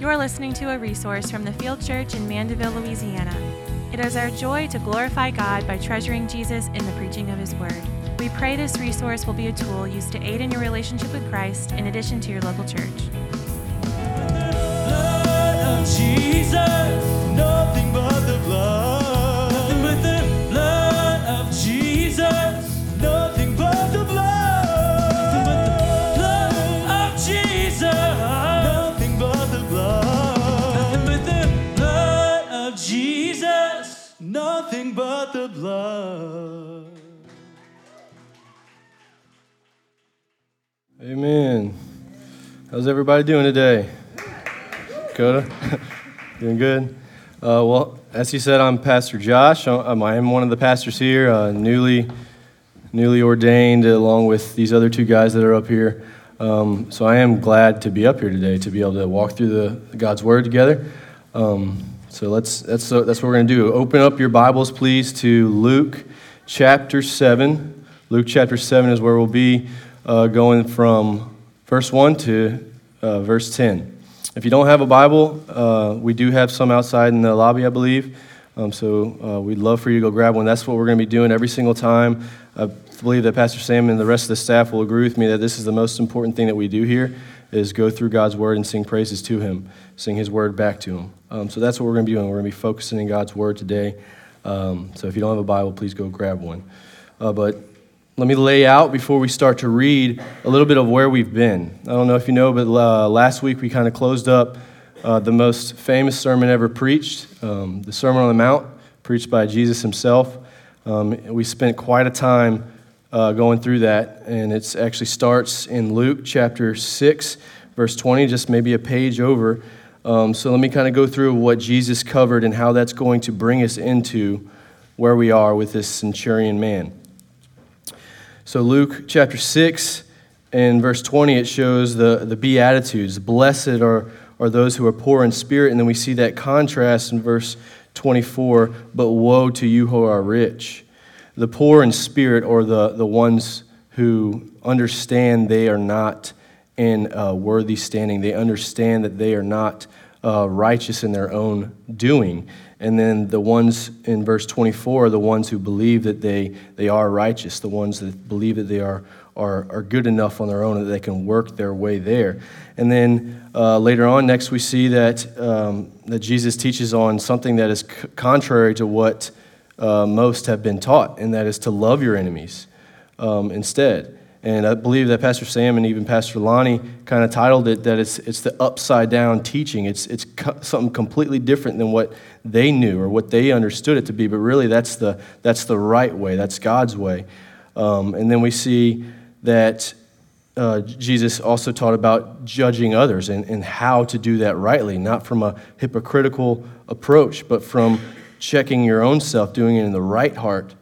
You're listening to a resource from the Field Church in Mandeville, Louisiana. It is our joy to glorify God by treasuring Jesus in the preaching of His Word. We pray this resource will be a tool used to aid in your relationship with Christ in addition to your local church. Jesus, nothing but the blood. How's everybody doing today? Coda? doing good? Uh, well, as he said, I'm Pastor Josh. I'm, I am one of the pastors here, uh, newly, newly ordained, along with these other two guys that are up here. Um, so I am glad to be up here today to be able to walk through the God's Word together. Um, so let's that's that's what we're going to do. Open up your Bibles, please, to Luke chapter seven. Luke chapter seven is where we'll be uh, going from verse one to uh, verse ten. If you don't have a Bible, uh, we do have some outside in the lobby, I believe. Um, so uh, we'd love for you to go grab one. That's what we're going to be doing every single time. I believe that Pastor Sam and the rest of the staff will agree with me that this is the most important thing that we do here is go through God's Word and sing praises to Him, sing His Word back to Him. Um, so that's what we're going to be doing. We're going to be focusing in God's Word today. Um, so if you don't have a Bible, please go grab one. Uh, but let me lay out before we start to read a little bit of where we've been. I don't know if you know, but uh, last week we kind of closed up uh, the most famous sermon ever preached, um, the Sermon on the Mount, preached by Jesus himself. Um, we spent quite a time uh, going through that, and it actually starts in Luke chapter 6, verse 20, just maybe a page over. Um, so let me kind of go through what Jesus covered and how that's going to bring us into where we are with this centurion man. So, Luke chapter 6 and verse 20, it shows the, the Beatitudes. Blessed are, are those who are poor in spirit. And then we see that contrast in verse 24 but woe to you who are rich. The poor in spirit are the, the ones who understand they are not in uh, worthy standing, they understand that they are not uh, righteous in their own doing. And then the ones in verse 24 are the ones who believe that they, they are righteous, the ones that believe that they are, are, are good enough on their own that they can work their way there. And then uh, later on, next, we see that, um, that Jesus teaches on something that is c- contrary to what uh, most have been taught, and that is to love your enemies um, instead. And I believe that Pastor Sam and even Pastor Lonnie kind of titled it that it's, it's the upside down teaching. It's, it's co- something completely different than what they knew or what they understood it to be, but really that's the, that's the right way, that's God's way. Um, and then we see that uh, Jesus also taught about judging others and, and how to do that rightly, not from a hypocritical approach, but from checking your own self, doing it in the right heart.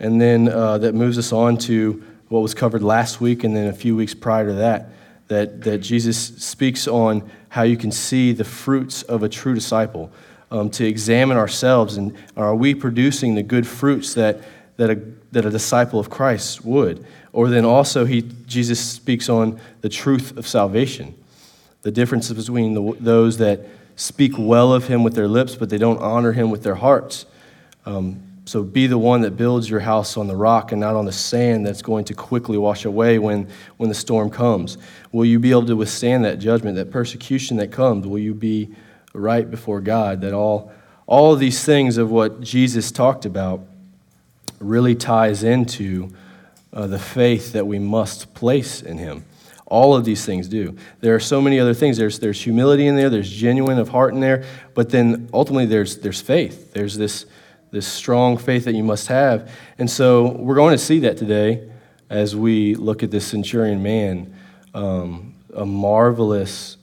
And then uh, that moves us on to what was covered last week and then a few weeks prior to that, that, that Jesus speaks on how you can see the fruits of a true disciple, um, to examine ourselves and are we producing the good fruits that, that, a, that a disciple of Christ would? Or then also, he, Jesus speaks on the truth of salvation, the difference between the, those that speak well of him with their lips, but they don't honor him with their hearts. Um, so be the one that builds your house on the rock and not on the sand that's going to quickly wash away when, when the storm comes. Will you be able to withstand that judgment, that persecution that comes? Will you be right before God? That all, all of these things of what Jesus talked about really ties into uh, the faith that we must place in Him. All of these things do. There are so many other things. There's, there's humility in there, there's genuine of heart in there, but then ultimately there's, there's faith. There's this, this strong faith that you must have. And so we're going to see that today as we look at this centurion man. Um, a marvelous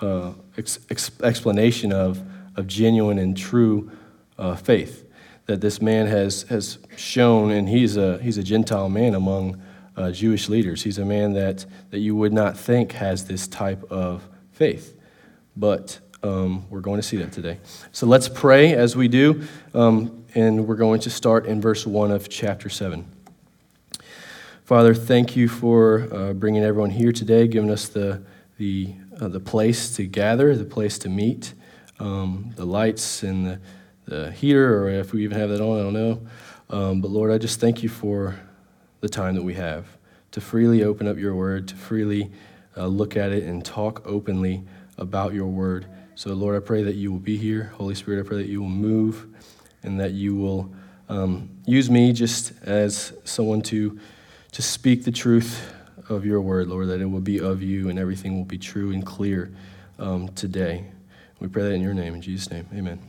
uh, ex- ex- explanation of, of genuine and true uh, faith that this man has, has shown, and he's a, he's a Gentile man among uh, Jewish leaders. He's a man that, that you would not think has this type of faith. But um, we're going to see that today. So let's pray as we do, um, and we're going to start in verse 1 of chapter 7. Father, thank you for uh, bringing everyone here today, giving us the, the uh, the place to gather, the place to meet, um, the lights and the, the heater, or if we even have that on, I don't know. Um, but Lord, I just thank you for the time that we have to freely open up your word, to freely uh, look at it and talk openly about your word. So, Lord, I pray that you will be here. Holy Spirit, I pray that you will move and that you will um, use me just as someone to, to speak the truth of your word, Lord, that it will be of you and everything will be true and clear um, today. We pray that in your name, in Jesus' name. Amen.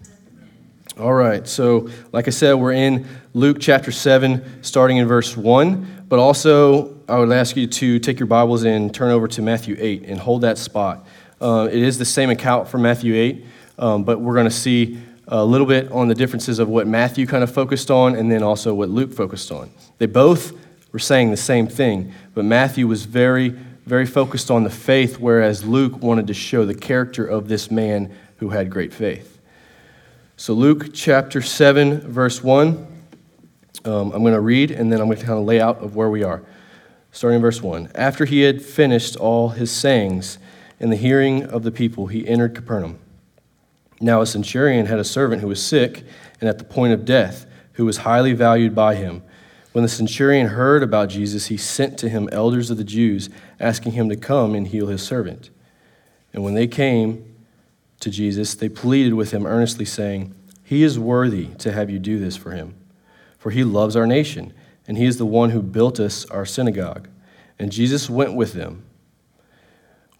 All right, so like I said, we're in Luke chapter 7, starting in verse 1. But also, I would ask you to take your Bibles and turn over to Matthew 8 and hold that spot. Uh, it is the same account for Matthew 8, um, but we're going to see a little bit on the differences of what Matthew kind of focused on and then also what Luke focused on. They both were saying the same thing, but Matthew was very, very focused on the faith, whereas Luke wanted to show the character of this man who had great faith. So, Luke chapter 7, verse 1, um, I'm going to read and then I'm going to kind of lay out of where we are. Starting in verse 1. After he had finished all his sayings in the hearing of the people, he entered Capernaum. Now, a centurion had a servant who was sick and at the point of death, who was highly valued by him. When the centurion heard about Jesus, he sent to him elders of the Jews, asking him to come and heal his servant. And when they came to Jesus, they pleaded with him earnestly, saying, He is worthy to have you do this for him, for he loves our nation, and he is the one who built us our synagogue. And Jesus went with them.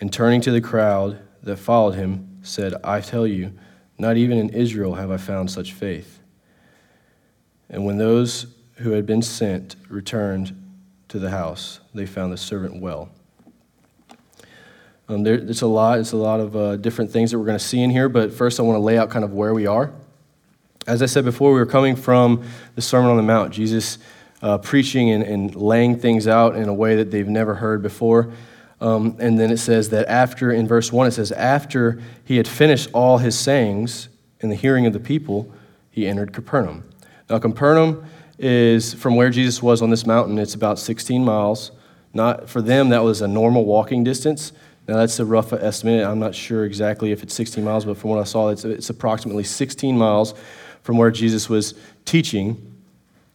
and turning to the crowd that followed him, said, I tell you, not even in Israel have I found such faith. And when those who had been sent returned to the house, they found the servant well. Um, there, it's a lot. It's a lot of uh, different things that we're going to see in here. But first, I want to lay out kind of where we are. As I said before, we were coming from the Sermon on the Mount. Jesus uh, preaching and, and, laying things out in a way that they've never heard before. Um, and then it says that after, in verse 1, it says, after he had finished all his sayings in the hearing of the people, he entered Capernaum. Now, Capernaum is from where Jesus was on this mountain, it's about 16 miles. Not for them, that was a normal walking distance. Now, that's a rough estimate. I'm not sure exactly if it's 16 miles, but from what I saw, it's, it's approximately 16 miles from where Jesus was teaching.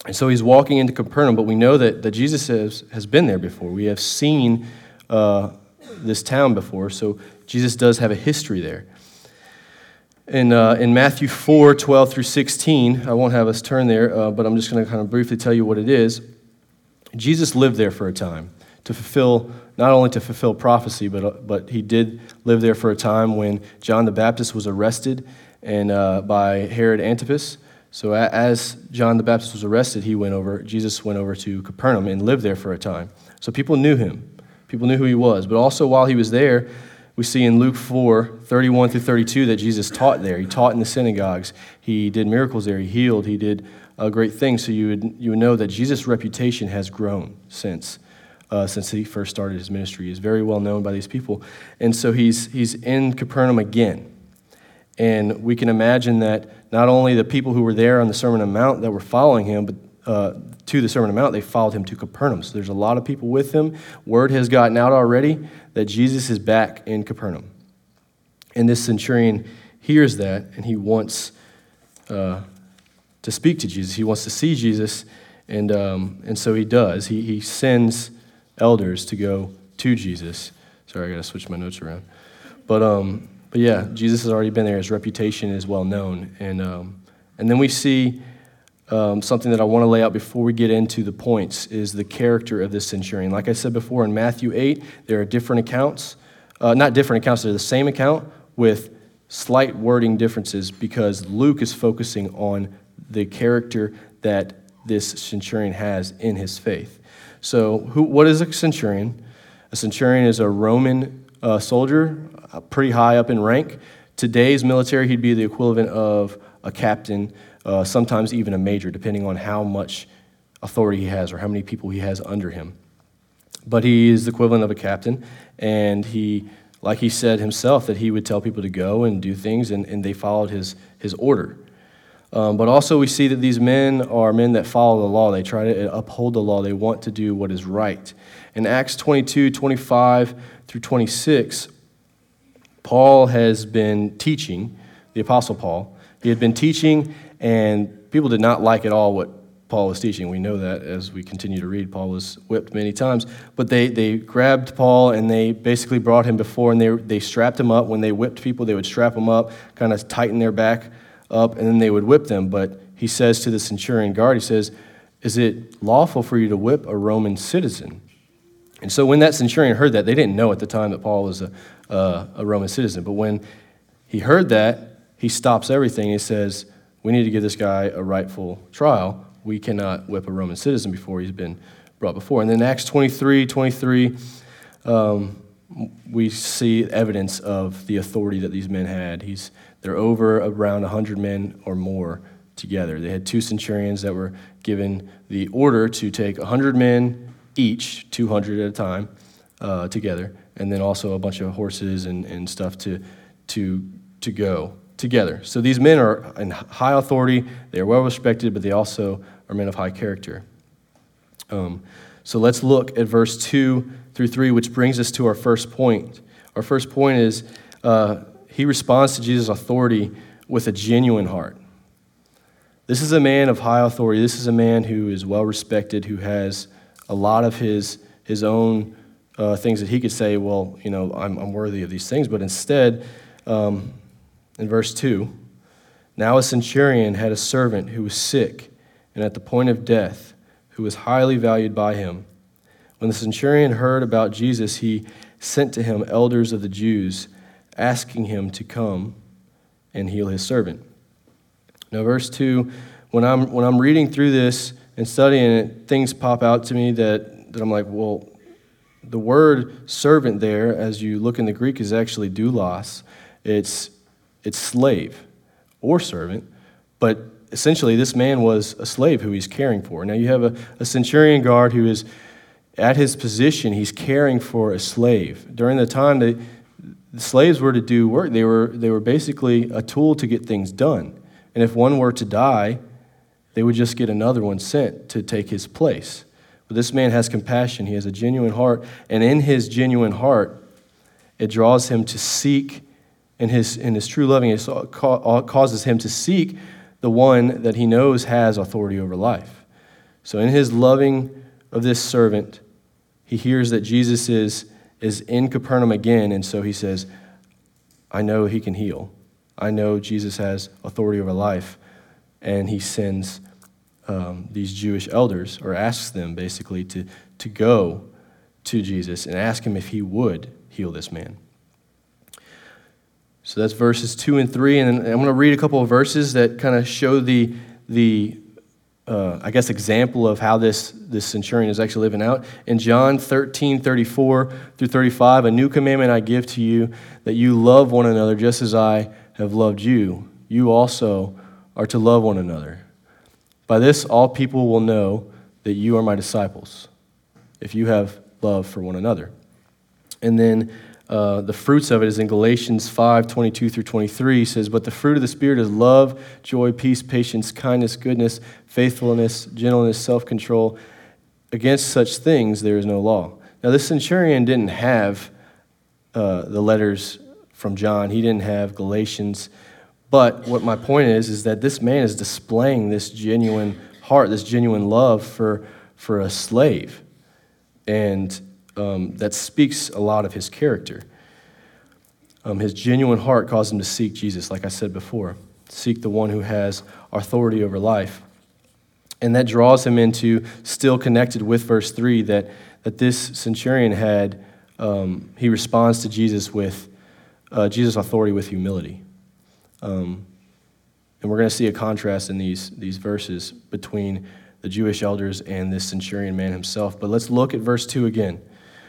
And so he's walking into Capernaum, but we know that, that Jesus has, has been there before. We have seen uh, this town before, so Jesus does have a history there. In, uh, in Matthew 4 12 through 16, I won't have us turn there, uh, but I'm just going to kind of briefly tell you what it is. Jesus lived there for a time to fulfill, not only to fulfill prophecy, but, uh, but he did live there for a time when John the Baptist was arrested and, uh, by Herod Antipas. So as John the Baptist was arrested, he went over, Jesus went over to Capernaum and lived there for a time. So people knew him. People knew who he was. But also while he was there, we see in Luke 4, 31 through 32, that Jesus taught there. He taught in the synagogues. He did miracles there. He healed. He did uh, great things. So you would, you would know that Jesus' reputation has grown since. Uh, since he first started his ministry. He's very well known by these people. And so he's, he's in Capernaum again. And we can imagine that not only the people who were there on the Sermon on the Mount that were following him, but uh, to the Sermon on the Mount, they followed him to Capernaum. So there's a lot of people with him. Word has gotten out already that Jesus is back in Capernaum. And this centurion hears that and he wants uh, to speak to Jesus. He wants to see Jesus. And, um, and so he does. He, he sends elders to go to Jesus. Sorry, I got to switch my notes around. But, um, but yeah, Jesus has already been there. His reputation is well known. And, um, and then we see um, something that I want to lay out before we get into the points is the character of this centurion. Like I said before, in Matthew 8, there are different accounts. Uh, not different accounts, they're the same account with slight wording differences because Luke is focusing on the character that this centurion has in his faith. So, who, what is a centurion? A centurion is a Roman uh, soldier. uh, pretty high up in rank. Today's military, he'd be the equivalent of a captain, uh, sometimes even a major, depending on how much authority he has or how many people he has under him. But he is the equivalent of a captain, and he, like he said himself, that he would tell people to go and do things, and, and they followed his, his order. Um, but also, we see that these men are men that follow the law. They try to uphold the law. They want to do what is right. In Acts 22 25 through 26, Paul has been teaching, the Apostle Paul. He had been teaching, and people did not like at all what Paul was teaching. We know that as we continue to read. Paul was whipped many times. But they, they grabbed Paul and they basically brought him before and they, they strapped him up. When they whipped people, they would strap them up, kind of tighten their back up, and then they would whip them. But he says to the centurion guard, he says, Is it lawful for you to whip a Roman citizen? And so when that centurion heard that, they didn't know at the time that Paul was a, uh, a Roman citizen. But when he heard that, he stops everything. He says, We need to give this guy a rightful trial. We cannot whip a Roman citizen before he's been brought before. And then Acts 23 23, um, we see evidence of the authority that these men had. He's, they're over around 100 men or more together. They had two centurions that were given the order to take 100 men each, 200 at a time, uh, together, and then also a bunch of horses and, and stuff to, to, to go together. So these men are in high authority, they are well respected, but they also are men of high character. Um, so let's look at verse 2 through 3, which brings us to our first point. Our first point is uh, he responds to Jesus' authority with a genuine heart. This is a man of high authority. This is a man who is well respected, who has a lot of his, his own uh, things that he could say, well, you know, I'm, I'm worthy of these things. But instead, um, in verse 2, now a centurion had a servant who was sick and at the point of death, who was highly valued by him. When the centurion heard about Jesus, he sent to him elders of the Jews, asking him to come and heal his servant. Now, verse 2, when I'm, when I'm reading through this and studying it, things pop out to me that, that I'm like, well, the word servant there, as you look in the Greek, is actually doulos. It's, it's slave or servant, but essentially this man was a slave who he's caring for. Now you have a, a centurion guard who is at his position, he's caring for a slave. During the time that the slaves were to do work, they were, they were basically a tool to get things done. And if one were to die, they would just get another one sent to take his place. But this man has compassion, he has a genuine heart, and in his genuine heart, it draws him to seek, in his, in his true loving, causes him to seek the one that he knows has authority over life. So, in his loving of this servant, he hears that Jesus is, is in Capernaum again, and so he says, I know he can heal. I know Jesus has authority over life. And he sends um, these Jewish elders, or asks them basically to, to go to Jesus and ask him if he would heal this man. So that's verses 2 and 3. And I'm going to read a couple of verses that kind of show the, the uh, I guess, example of how this, this centurion is actually living out. In John 13, 34 through 35, a new commandment I give to you, that you love one another just as I have loved you. You also are to love one another. By this, all people will know that you are my disciples, if you have love for one another. And then uh, the fruits of it is in Galatians 5 22 through 23. He says, But the fruit of the Spirit is love, joy, peace, patience, kindness, goodness, faithfulness, gentleness, self control. Against such things there is no law. Now, this centurion didn't have uh, the letters from John, he didn't have Galatians. But what my point is, is that this man is displaying this genuine heart, this genuine love for, for a slave. And um, that speaks a lot of his character. Um, his genuine heart caused him to seek Jesus, like I said before, seek the one who has authority over life. And that draws him into, still connected with verse 3, that, that this centurion had, um, he responds to Jesus with uh, Jesus' authority with humility. Um, and we're going to see a contrast in these, these verses between the Jewish elders and this centurion man himself. But let's look at verse 2 again.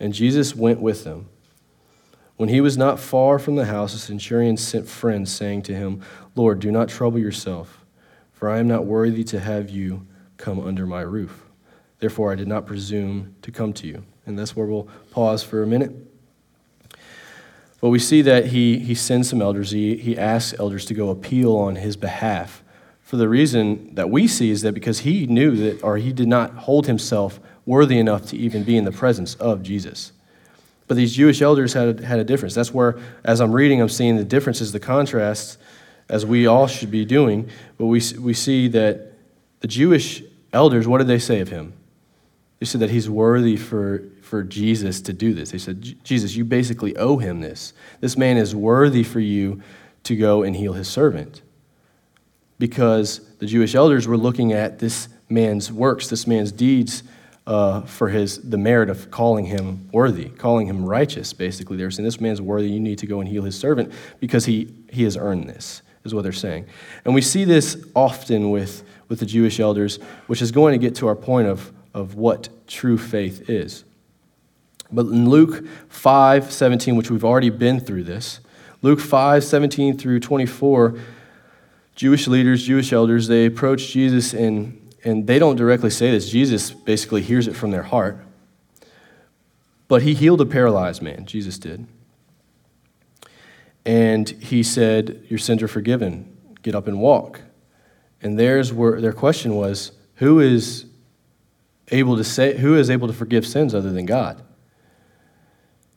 And Jesus went with them. When he was not far from the house, a centurion sent friends, saying to him, Lord, do not trouble yourself, for I am not worthy to have you come under my roof. Therefore, I did not presume to come to you. And that's where we'll pause for a minute. But we see that he, he sends some elders. He, he asks elders to go appeal on his behalf. For the reason that we see is that because he knew that, or he did not hold himself worthy enough to even be in the presence of Jesus. But these Jewish elders had, had a difference. That's where, as I'm reading, I'm seeing the differences, the contrasts, as we all should be doing. But we, we see that the Jewish elders, what did they say of him? They said that he's worthy for, for Jesus to do this. They said, Jesus, you basically owe him this. This man is worthy for you to go and heal his servant. Because the Jewish elders were looking at this man's works, this man's deeds, uh, for his the merit of calling him worthy, calling him righteous. Basically, they're saying this man's worthy. You need to go and heal his servant because he he has earned this. Is what they're saying, and we see this often with with the Jewish elders, which is going to get to our point of of what true faith is. But in Luke 5 17, which we've already been through this, Luke 5 17 through 24, Jewish leaders, Jewish elders, they approach Jesus and and they don't directly say this. Jesus basically hears it from their heart. But he healed a paralyzed man, Jesus did. And he said, Your sins are forgiven. Get up and walk. And theirs were, their question was, Who is able to say who is able to forgive sins other than God?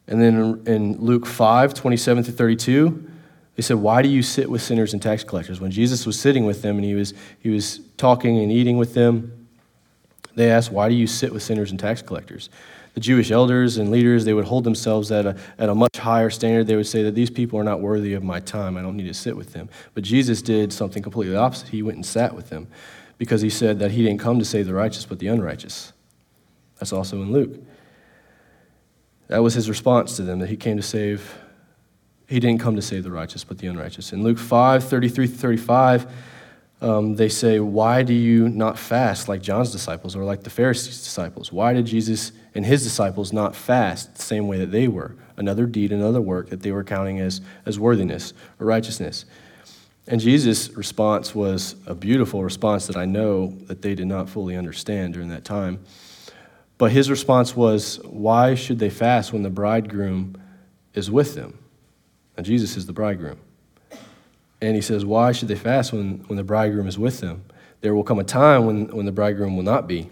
And then in Luke 5, 27 to 32, they said, Why do you sit with sinners and tax collectors? When Jesus was sitting with them and he was, he was talking and eating with them, they asked, Why do you sit with sinners and tax collectors? The Jewish elders and leaders, they would hold themselves at a, at a much higher standard. They would say that these people are not worthy of my time. I don't need to sit with them. But Jesus did something completely opposite. He went and sat with them because he said that he didn't come to save the righteous, but the unrighteous. That's also in Luke. That was his response to them, that he came to save he didn't come to save the righteous, but the unrighteous. In Luke 5 33 35, um, they say, Why do you not fast like John's disciples or like the Pharisees' disciples? Why did Jesus and his disciples not fast the same way that they were? Another deed, another work that they were counting as, as worthiness or righteousness. And Jesus' response was a beautiful response that I know that they did not fully understand during that time. But his response was, Why should they fast when the bridegroom is with them? Jesus is the bridegroom. And he says, Why should they fast when, when the bridegroom is with them? There will come a time when, when the bridegroom will not be,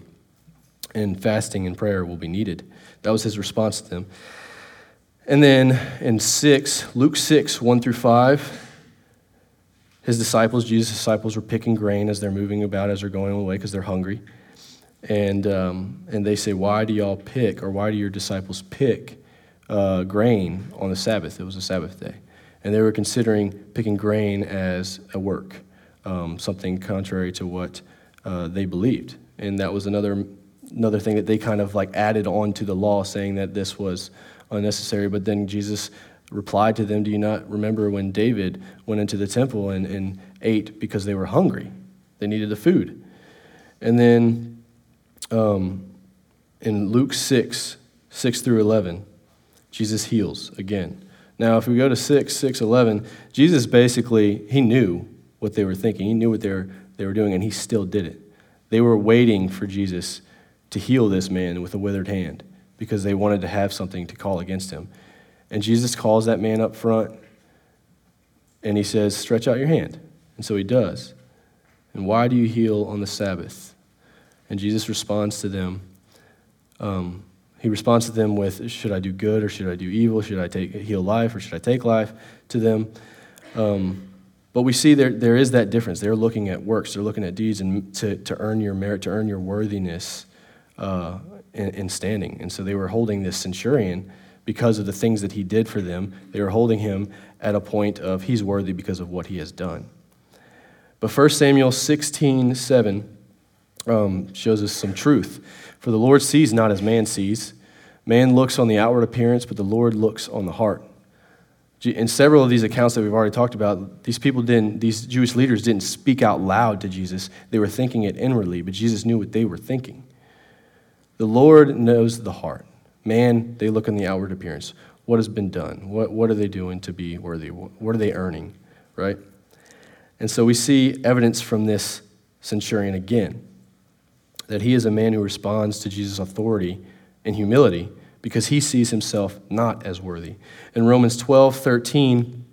and fasting and prayer will be needed. That was his response to them. And then in 6, Luke 6, 1 through 5, his disciples, Jesus' disciples, were picking grain as they're moving about, as they're going away because they're hungry. And, um, and they say, Why do y'all pick, or why do your disciples pick uh, grain on the Sabbath. It was a Sabbath day. And they were considering picking grain as a work, um, something contrary to what uh, they believed. And that was another, another thing that they kind of like added on to the law, saying that this was unnecessary. But then Jesus replied to them, Do you not remember when David went into the temple and, and ate because they were hungry? They needed the food. And then um, in Luke 6, 6 through 11, Jesus heals again. Now, if we go to 6, 6, 11, Jesus basically, he knew what they were thinking. He knew what they were, they were doing, and he still did it. They were waiting for Jesus to heal this man with a withered hand because they wanted to have something to call against him. And Jesus calls that man up front and he says, Stretch out your hand. And so he does. And why do you heal on the Sabbath? And Jesus responds to them, um, he responds to them with, Should I do good or should I do evil? Should I take, heal life or should I take life to them? Um, but we see there, there is that difference. They're looking at works, they're looking at deeds and to, to earn your merit, to earn your worthiness uh, in, in, standing. And so they were holding this centurion because of the things that he did for them. They were holding him at a point of he's worthy because of what he has done. But 1 Samuel 16 7 um, shows us some truth. For the Lord sees not as man sees. Man looks on the outward appearance, but the Lord looks on the heart. In several of these accounts that we've already talked about, these people didn't, these Jewish leaders didn't speak out loud to Jesus. They were thinking it inwardly, but Jesus knew what they were thinking. The Lord knows the heart. Man, they look on the outward appearance. What has been done? What, what are they doing to be worthy? What are they earning, right? And so we see evidence from this centurion again that he is a man who responds to Jesus' authority in humility because he sees himself not as worthy. In Romans 12 13,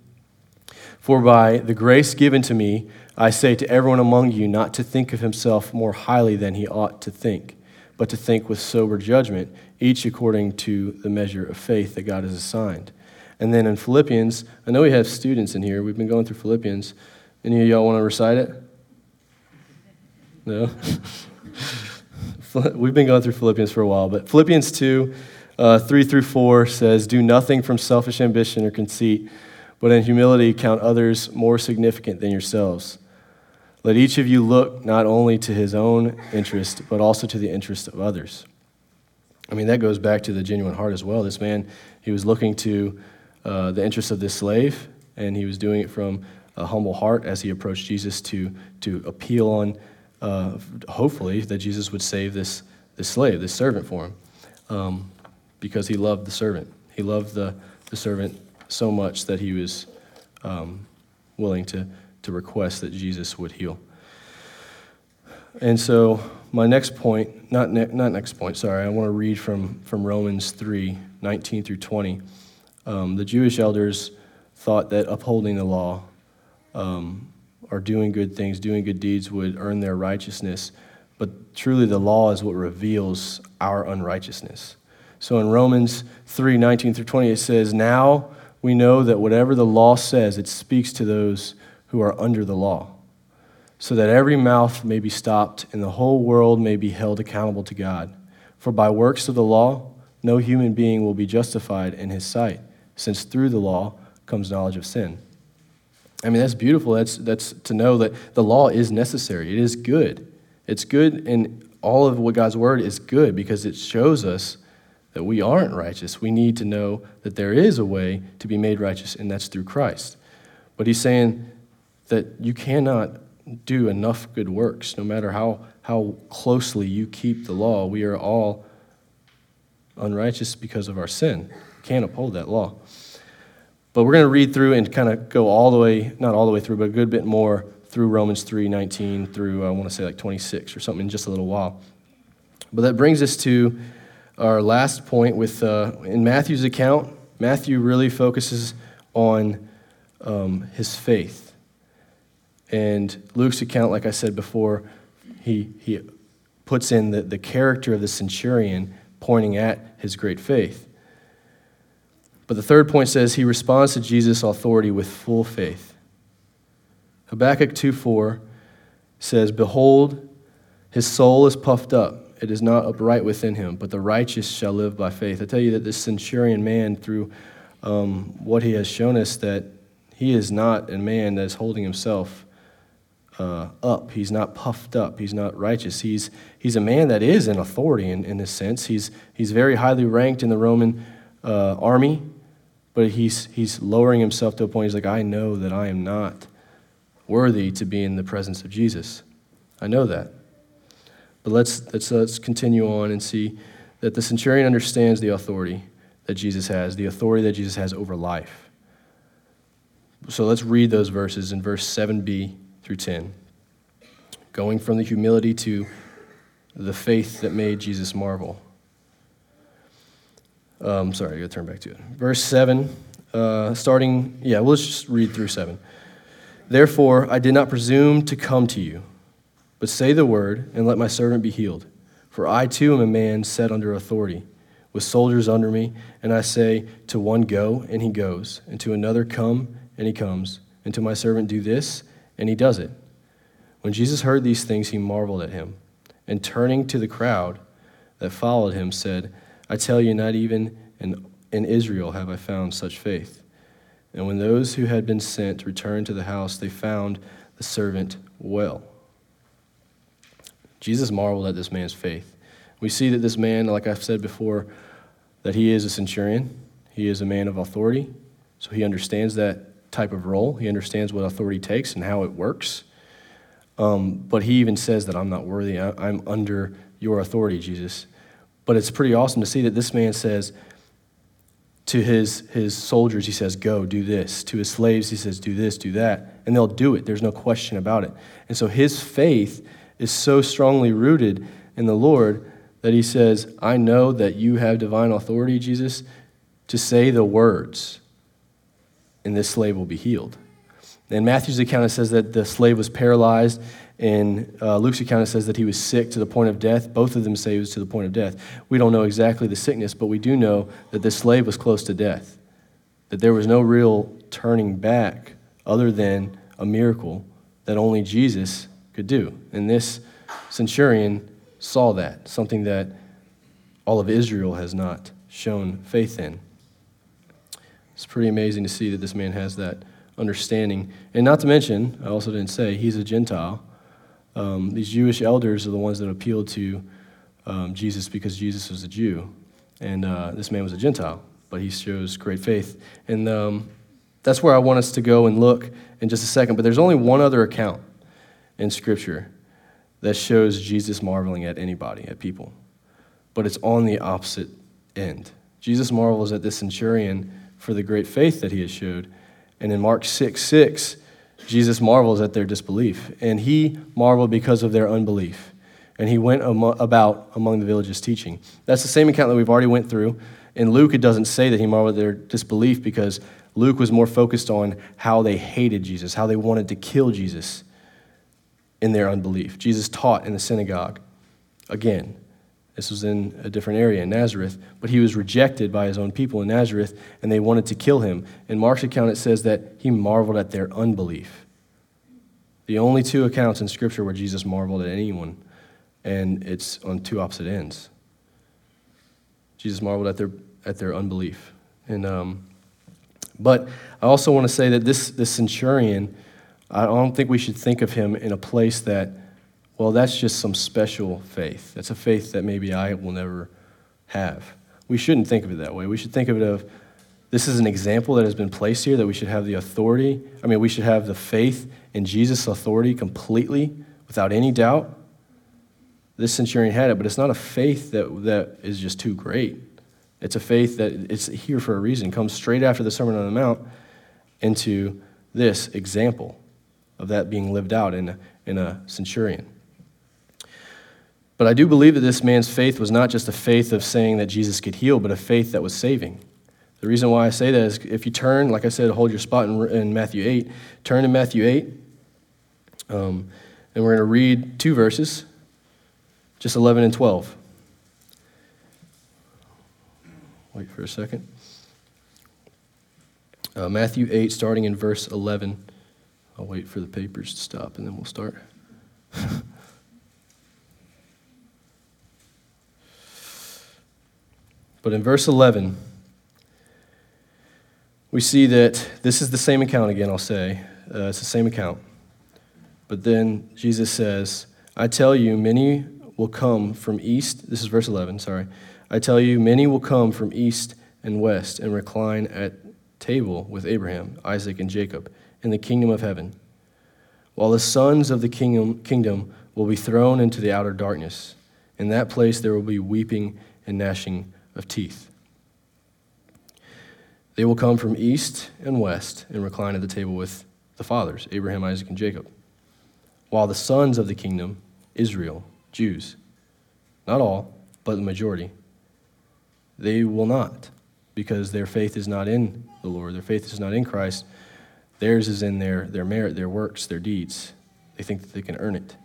for by the grace given to me, I say to everyone among you not to think of himself more highly than he ought to think, but to think with sober judgment, each according to the measure of faith that God has assigned. And then in Philippians, I know we have students in here. We've been going through Philippians. Any of y'all want to recite it? No? We've been going through Philippians for a while, but Philippians 2, uh, 3 through 4 says, Do nothing from selfish ambition or conceit, but in humility count others more significant than yourselves. Let each of you look not only to his own interest, but also to the interest of others. I mean, that goes back to the genuine heart as well. This man, he was looking to uh, the interest of this slave, and he was doing it from a humble heart as he approached Jesus to, to appeal on uh, hopefully, that Jesus would save this, this slave, this servant for him, um, because he loved the servant. He loved the, the servant so much that he was um, willing to, to request that Jesus would heal. And so, my next point, not, ne- not next point, sorry, I want to read from, from Romans 3 19 through 20. Um, the Jewish elders thought that upholding the law um, or doing good things, doing good deeds would earn their righteousness. But truly, the law is what reveals our unrighteousness. So in Romans 3 19 through 20, it says, Now we know that whatever the law says, it speaks to those who are under the law, so that every mouth may be stopped and the whole world may be held accountable to God. For by works of the law, no human being will be justified in his sight, since through the law comes knowledge of sin. I mean, that's beautiful. That's, that's to know that the law is necessary. It is good. It's good, and all of what God's word is good because it shows us that we aren't righteous. We need to know that there is a way to be made righteous, and that's through Christ. But he's saying that you cannot do enough good works, no matter how, how closely you keep the law. We are all unrighteous because of our sin. Can't uphold that law. But we're going to read through and kind of go all the way, not all the way through, but a good bit more through Romans 3 19 through, I want to say like 26 or something in just a little while. But that brings us to our last point with, uh, in Matthew's account, Matthew really focuses on um, his faith. And Luke's account, like I said before, he, he puts in the, the character of the centurion pointing at his great faith. But the third point says he responds to Jesus' authority with full faith. Habakkuk 2:4 says, Behold, his soul is puffed up. It is not upright within him, but the righteous shall live by faith. I tell you that this centurion man, through um, what he has shown us, that he is not a man that is holding himself uh, up. He's not puffed up. He's not righteous. He's, he's a man that is in authority in, in this sense. He's, he's very highly ranked in the Roman uh, army but he's, he's lowering himself to a point. He's like, I know that I am not worthy to be in the presence of Jesus. I know that. But let's, let's, let's continue on and see that the centurion understands the authority that Jesus has, the authority that Jesus has over life. So let's read those verses in verse 7b through 10. Going from the humility to the faith that made Jesus marvel. Um, sorry, I gotta turn back to it. Verse 7, uh, starting, yeah, let's just read through 7. Therefore, I did not presume to come to you, but say the word, and let my servant be healed. For I too am a man set under authority, with soldiers under me, and I say to one, Go, and he goes, and to another, Come, and he comes, and to my servant, Do this, and he does it. When Jesus heard these things, he marveled at him, and turning to the crowd that followed him, said, I tell you, not even in in Israel have I found such faith. And when those who had been sent returned to the house, they found the servant well. Jesus marveled at this man's faith. We see that this man, like I've said before, that he is a centurion. He is a man of authority, so he understands that type of role. He understands what authority takes and how it works. Um, but he even says that I'm not worthy. I, I'm under your authority, Jesus. But it's pretty awesome to see that this man says to his, his soldiers, he says, Go, do this. To his slaves, he says, Do this, do that. And they'll do it. There's no question about it. And so his faith is so strongly rooted in the Lord that he says, I know that you have divine authority, Jesus, to say the words, and this slave will be healed. And Matthew's account, says that the slave was paralyzed. In uh, Luke's account, says that he was sick to the point of death. Both of them say he was to the point of death. We don't know exactly the sickness, but we do know that this slave was close to death, that there was no real turning back other than a miracle that only Jesus could do. And this centurion saw that, something that all of Israel has not shown faith in. It's pretty amazing to see that this man has that understanding. And not to mention, I also didn't say, he's a Gentile. Um, these Jewish elders are the ones that appealed to um, Jesus because Jesus was a Jew. And uh, this man was a Gentile, but he shows great faith. And um, that's where I want us to go and look in just a second. But there's only one other account in Scripture that shows Jesus marveling at anybody, at people. But it's on the opposite end. Jesus marvels at this centurion for the great faith that he has showed. And in Mark 6 6, Jesus marvels at their disbelief. And he marveled because of their unbelief. And he went about among the villages teaching. That's the same account that we've already went through. In Luke, it doesn't say that he marveled at their disbelief because Luke was more focused on how they hated Jesus, how they wanted to kill Jesus in their unbelief. Jesus taught in the synagogue. Again, this was in a different area in Nazareth, but he was rejected by his own people in Nazareth, and they wanted to kill him. In Mark's account, it says that he marveled at their unbelief. The only two accounts in Scripture where Jesus marveled at anyone, and it's on two opposite ends. Jesus marveled at their, at their unbelief. And, um, but I also want to say that this, this centurion, I don't think we should think of him in a place that well, that's just some special faith. That's a faith that maybe I will never have. We shouldn't think of it that way. We should think of it of this is an example that has been placed here that we should have the authority. I mean, we should have the faith in Jesus' authority completely without any doubt. This centurion had it, but it's not a faith that, that is just too great. It's a faith that it's here for a reason, comes straight after the Sermon on the Mount into this example of that being lived out in in a centurion. But I do believe that this man's faith was not just a faith of saying that Jesus could heal, but a faith that was saving. The reason why I say that is if you turn, like I said, hold your spot in, in Matthew 8, turn to Matthew 8, um, and we're going to read two verses, just 11 and 12. Wait for a second. Uh, Matthew 8, starting in verse 11. I'll wait for the papers to stop and then we'll start. But in verse 11, we see that this is the same account again, I'll say. Uh, it's the same account. But then Jesus says, I tell you, many will come from east. This is verse 11, sorry. I tell you, many will come from east and west and recline at table with Abraham, Isaac, and Jacob in the kingdom of heaven, while the sons of the kingdom, kingdom will be thrown into the outer darkness. In that place there will be weeping and gnashing of teeth. They will come from east and west and recline at the table with the fathers, Abraham, Isaac, and Jacob. While the sons of the kingdom, Israel, Jews, not all, but the majority, they will not, because their faith is not in the Lord. Their faith is not in Christ. Theirs is in their, their merit, their works, their deeds. They think that they can earn it.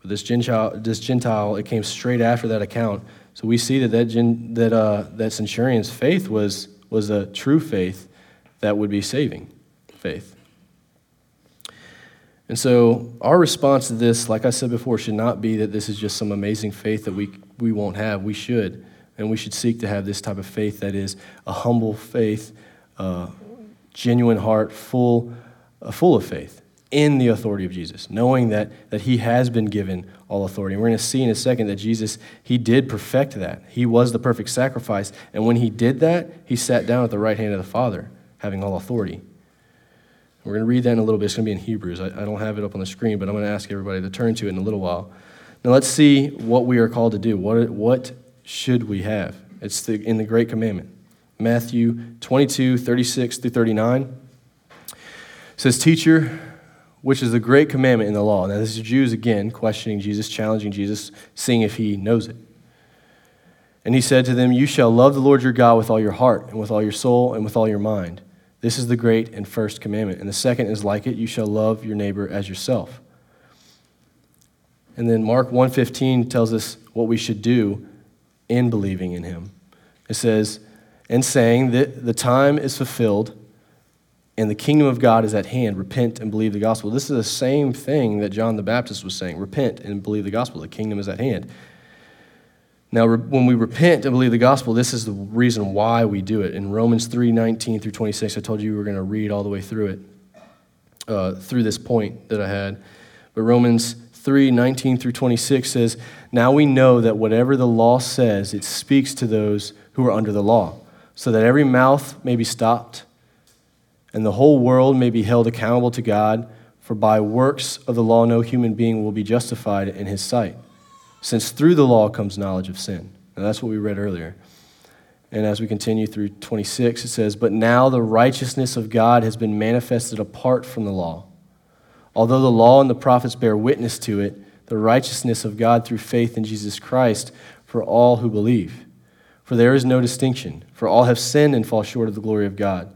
But this Gentile, this Gentile, it came straight after that account so we see that that, gen, that, uh, that centurion's faith was, was a true faith that would be saving faith. And so our response to this, like I said before, should not be that this is just some amazing faith that we, we won't have. We should. And we should seek to have this type of faith that is a humble faith, uh, genuine heart, full, uh, full of faith in the authority of Jesus, knowing that, that he has been given all authority. And we're going to see in a second that Jesus, he did perfect that. He was the perfect sacrifice. And when he did that, he sat down at the right hand of the Father, having all authority. We're going to read that in a little bit. It's going to be in Hebrews. I, I don't have it up on the screen, but I'm going to ask everybody to turn to it in a little while. Now, let's see what we are called to do. What, what should we have? It's the, in the Great Commandment. Matthew 22, 36 through 39. It says, Teacher, which is the great commandment in the law. Now, this is Jews again questioning Jesus, challenging Jesus, seeing if he knows it. And he said to them, You shall love the Lord your God with all your heart, and with all your soul, and with all your mind. This is the great and first commandment. And the second is like it, you shall love your neighbor as yourself. And then Mark 1:15 tells us what we should do in believing in him. It says, "And saying that the time is fulfilled and the kingdom of God is at hand, repent and believe the gospel." This is the same thing that John the Baptist was saying, repent and believe the gospel. The kingdom is at hand. Now, when we repent and believe the gospel, this is the reason why we do it. In Romans 3 19 through 26, I told you we were going to read all the way through it, uh, through this point that I had. But Romans 3 19 through 26 says, Now we know that whatever the law says, it speaks to those who are under the law, so that every mouth may be stopped, and the whole world may be held accountable to God, for by works of the law no human being will be justified in his sight since through the law comes knowledge of sin. Now, that's what we read earlier. And as we continue through 26, it says, But now the righteousness of God has been manifested apart from the law. Although the law and the prophets bear witness to it, the righteousness of God through faith in Jesus Christ for all who believe. For there is no distinction, for all have sinned and fall short of the glory of God,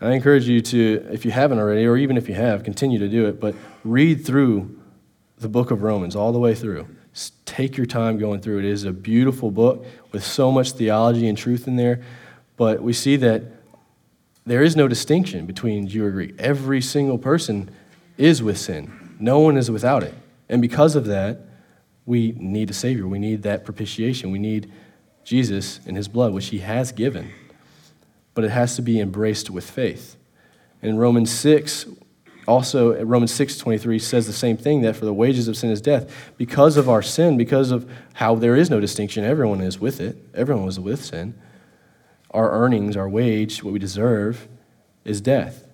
I encourage you to, if you haven't already, or even if you have, continue to do it, but read through the book of Romans all the way through. take your time going through it. It is a beautiful book with so much theology and truth in there. But we see that there is no distinction between Jew or Greek. Every single person is with sin, no one is without it. And because of that, we need a Savior. We need that propitiation. We need Jesus and His blood, which He has given. But it has to be embraced with faith. In Romans 6, also romans 6 23 says the same thing that for the wages of sin is death. Because of our sin because of how there is no distinction everyone is with it. Everyone was with sin. Our earnings our wage what we deserve is death.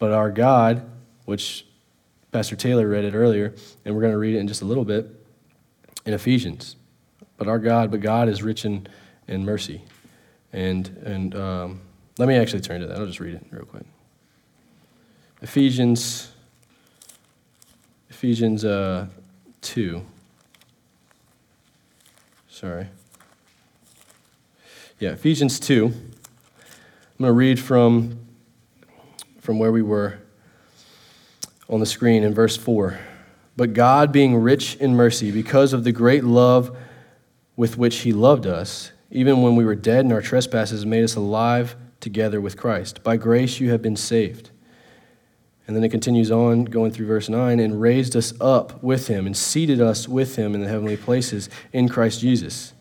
But our god which pastor taylor read it earlier and we're going to read it in just a little bit in ephesians. But our god but god is rich in, in mercy. And and um, let me actually turn to that i'll just read it real quick Ephesians, Ephesians uh, 2. Sorry. Yeah, Ephesians 2. I'm going to read from, from where we were on the screen in verse 4. But God, being rich in mercy, because of the great love with which He loved us, even when we were dead in our trespasses, made us alive together with Christ. By grace you have been saved and then it continues on, going through verse 9, and raised us up with him and seated us with him in the heavenly places in Christ Jesus,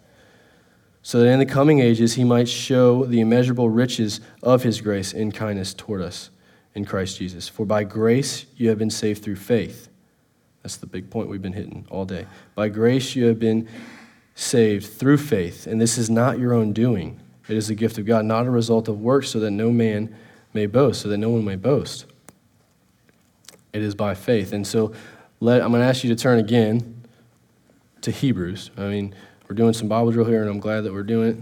so that in the coming ages he might show the immeasurable riches of his grace in kindness toward us in Christ Jesus. For by grace you have been saved through faith. That's the big point we've been hitting all day. By grace you have been saved through faith, and this is not your own doing. It is a gift of God, not a result of works, so that no man may boast, so that no one may boast. It is by faith. And so let, I'm going to ask you to turn again to Hebrews. I mean, we're doing some Bible drill here, and I'm glad that we're doing it.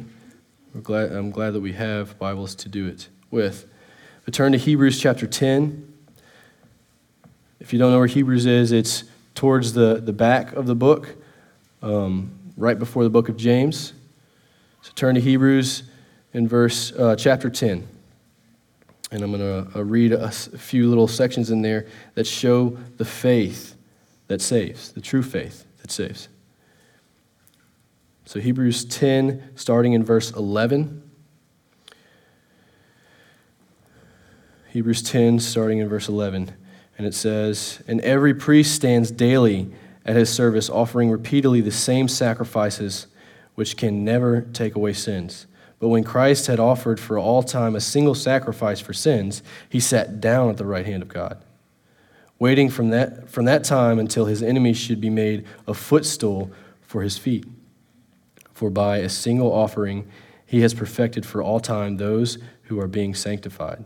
We're glad, I'm glad that we have Bibles to do it with. But turn to Hebrews chapter 10. If you don't know where Hebrews is, it's towards the, the back of the book, um, right before the book of James. So turn to Hebrews in verse uh, chapter 10. And I'm going to uh, read a few little sections in there that show the faith that saves, the true faith that saves. So, Hebrews 10, starting in verse 11. Hebrews 10, starting in verse 11. And it says, And every priest stands daily at his service, offering repeatedly the same sacrifices which can never take away sins. But when Christ had offered for all time a single sacrifice for sins, he sat down at the right hand of God, waiting from that, from that time until his enemies should be made a footstool for his feet. For by a single offering he has perfected for all time those who are being sanctified.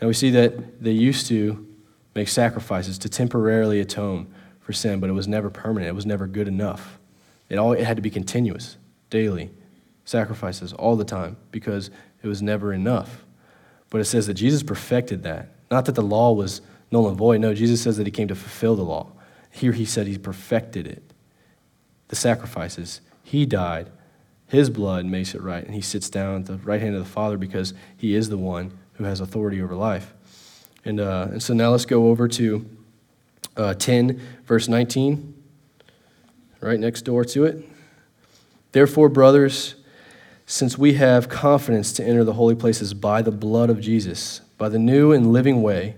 Now we see that they used to make sacrifices to temporarily atone for sin, but it was never permanent. It was never good enough. It, all, it had to be continuous, daily, sacrifices all the time, because it was never enough. But it says that Jesus perfected that. Not that the law was null and void. No, Jesus says that he came to fulfill the law. Here he said he perfected it. The sacrifices. He died. His blood makes it right. And he sits down at the right hand of the Father because he is the one who has authority over life. And, uh, and so now let's go over to uh, 10, verse 19, right next door to it. Therefore, brothers, since we have confidence to enter the holy places by the blood of Jesus, by the new and living way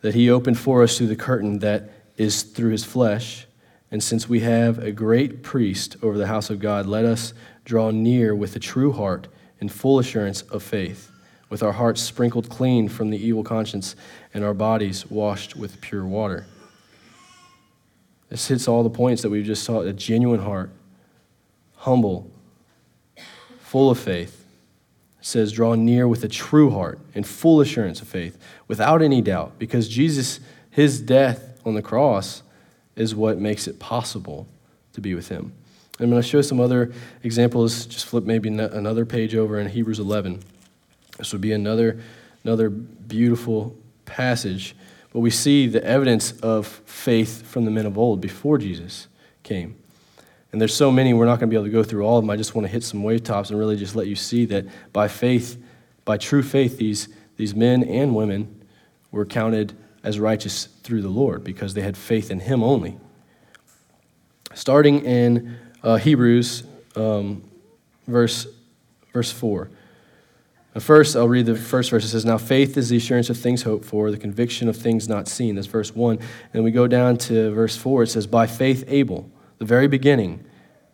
that he opened for us through the curtain that is through his flesh, and since we have a great priest over the house of God, let us draw near with a true heart and full assurance of faith, with our hearts sprinkled clean from the evil conscience and our bodies washed with pure water. This hits all the points that we've just saw a genuine heart, humble, full of faith. It says, draw near with a true heart and full assurance of faith, without any doubt, because Jesus, his death on the cross, is what makes it possible to be with him. I'm going to show some other examples. Just flip maybe another page over in Hebrews 11. This would be another, another beautiful passage. But we see the evidence of faith from the men of old before Jesus came. And there's so many, we're not going to be able to go through all of them. I just want to hit some wave tops and really just let you see that by faith, by true faith, these, these men and women were counted as righteous through the Lord because they had faith in Him only. Starting in uh, Hebrews, um, verse, verse 4. First, I'll read the first verse. It says, Now faith is the assurance of things hoped for, the conviction of things not seen. That's verse 1. And we go down to verse 4. It says, By faith, Abel, the very beginning,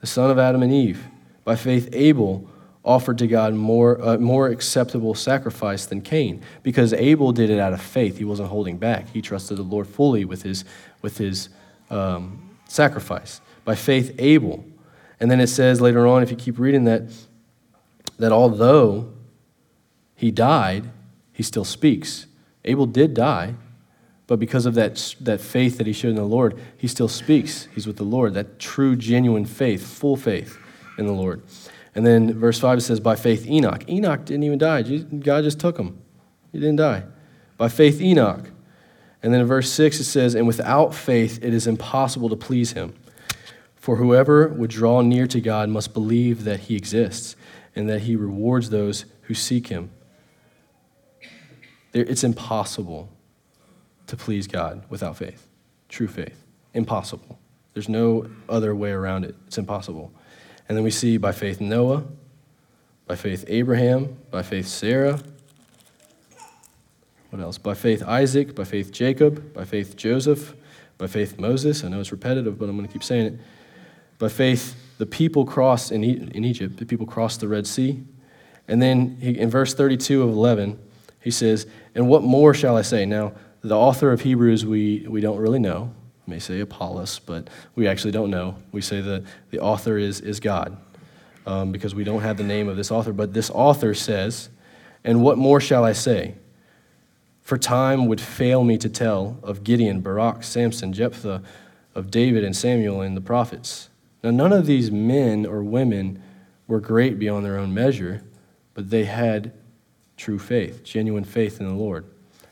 the son of Adam and Eve, by faith, Abel offered to God more, uh, more acceptable sacrifice than Cain, because Abel did it out of faith. He wasn't holding back. He trusted the Lord fully with his, with his um, sacrifice. By faith, Abel. And then it says later on, if you keep reading that, that although he died, he still speaks. Abel did die, but because of that, that faith that he showed in the Lord, he still speaks. He's with the Lord, that true, genuine faith, full faith in the Lord. And then verse 5 it says, By faith, Enoch. Enoch didn't even die. God just took him. He didn't die. By faith, Enoch. And then in verse 6 it says, And without faith it is impossible to please him. For whoever would draw near to God must believe that he exists and that he rewards those who seek him. It's impossible to please God without faith, true faith. Impossible. There's no other way around it. It's impossible. And then we see by faith Noah, by faith Abraham, by faith Sarah. What else? By faith Isaac, by faith Jacob, by faith Joseph, by faith Moses. I know it's repetitive, but I'm going to keep saying it. By faith, the people crossed in, e- in Egypt, the people crossed the Red Sea. And then he, in verse 32 of 11, he says, And what more shall I say? Now, the author of Hebrews, we, we don't really know. We may say Apollos, but we actually don't know. We say that the author is, is God um, because we don't have the name of this author. But this author says, And what more shall I say? For time would fail me to tell of Gideon, Barak, Samson, Jephthah, of David and Samuel and the prophets. Now, none of these men or women were great beyond their own measure, but they had true faith, genuine faith in the Lord.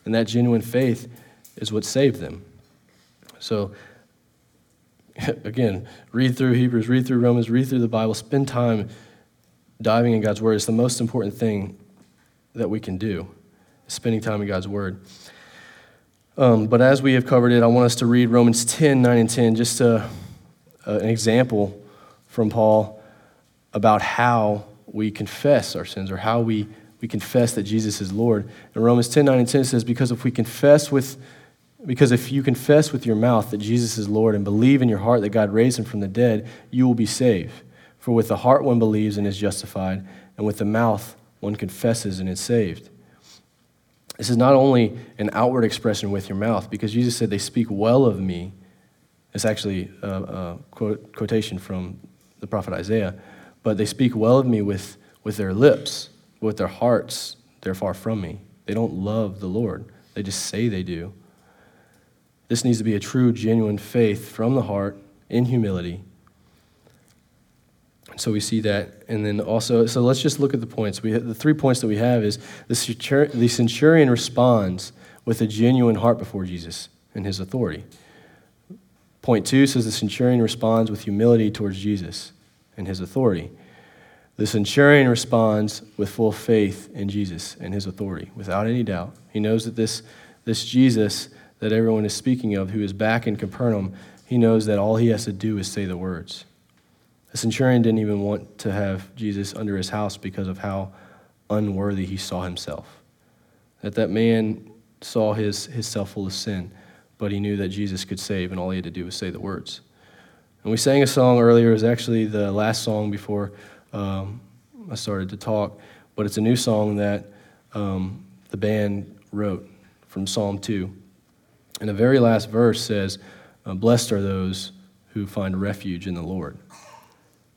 And that genuine faith is what saved them. So, again, read through Hebrews, read through Romans, read through the Bible, spend time diving in God's Word. It's the most important thing that we can do, spending time in God's Word. Um, but as we have covered it, I want us to read Romans 10, 9, and 10, just a, an example from Paul about how we confess our sins or how we, we confess that Jesus is Lord. In Romans 10, 9, and 10 says, Because if we confess with because if you confess with your mouth that Jesus is Lord and believe in your heart that God raised him from the dead, you will be saved. For with the heart one believes and is justified, and with the mouth one confesses and is saved. This is not only an outward expression with your mouth, because Jesus said, They speak well of me. It's actually a, a quote, quotation from the prophet Isaiah. But they speak well of me with, with their lips, with their hearts, they're far from me. They don't love the Lord, they just say they do. This needs to be a true, genuine faith from the heart in humility. So we see that. And then also, so let's just look at the points. We, the three points that we have is the centurion responds with a genuine heart before Jesus and his authority. Point two says the centurion responds with humility towards Jesus and his authority. The centurion responds with full faith in Jesus and his authority, without any doubt. He knows that this, this Jesus that everyone is speaking of, who is back in Capernaum, he knows that all he has to do is say the words. The centurion didn't even want to have Jesus under his house because of how unworthy he saw himself. That that man saw his, his self full of sin, but he knew that Jesus could save, and all he had to do was say the words. And we sang a song earlier, it was actually the last song before um, I started to talk, but it's a new song that um, the band wrote from Psalm 2. And the very last verse says, uh, Blessed are those who find refuge in the Lord.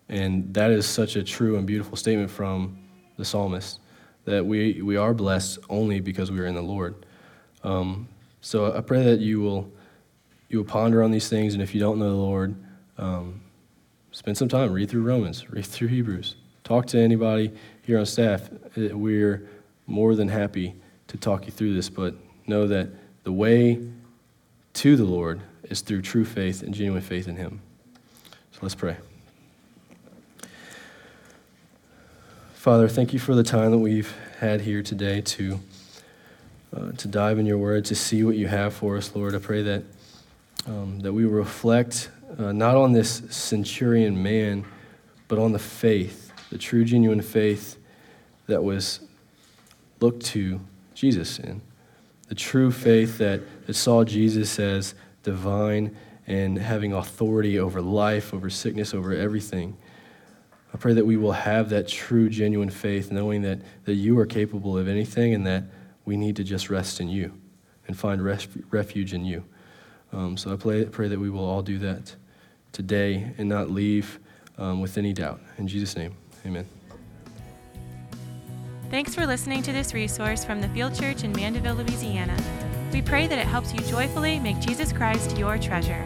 And that is such a true and beautiful statement from the psalmist that we, we are blessed only because we are in the Lord. Um, so I pray that you will, you will ponder on these things, and if you don't know the Lord, um, spend some time, read through Romans, read through Hebrews, talk to anybody here on staff. We're more than happy to talk you through this, but know that the way to the Lord is through true faith and genuine faith in Him. So let's pray. Father, thank you for the time that we've had here today to, uh, to dive in your word, to see what you have for us, Lord. I pray that, um, that we reflect uh, not on this centurion man, but on the faith, the true, genuine faith that was looked to Jesus in the true faith that, that saw Jesus as divine and having authority over life, over sickness, over everything. I pray that we will have that true, genuine faith, knowing that, that you are capable of anything and that we need to just rest in you and find res- refuge in you. Um, so I pray, pray that we will all do that today and not leave um, with any doubt. In Jesus' name, amen. Thanks for listening to this resource from the Field Church in Mandeville, Louisiana. We pray that it helps you joyfully make Jesus Christ your treasure.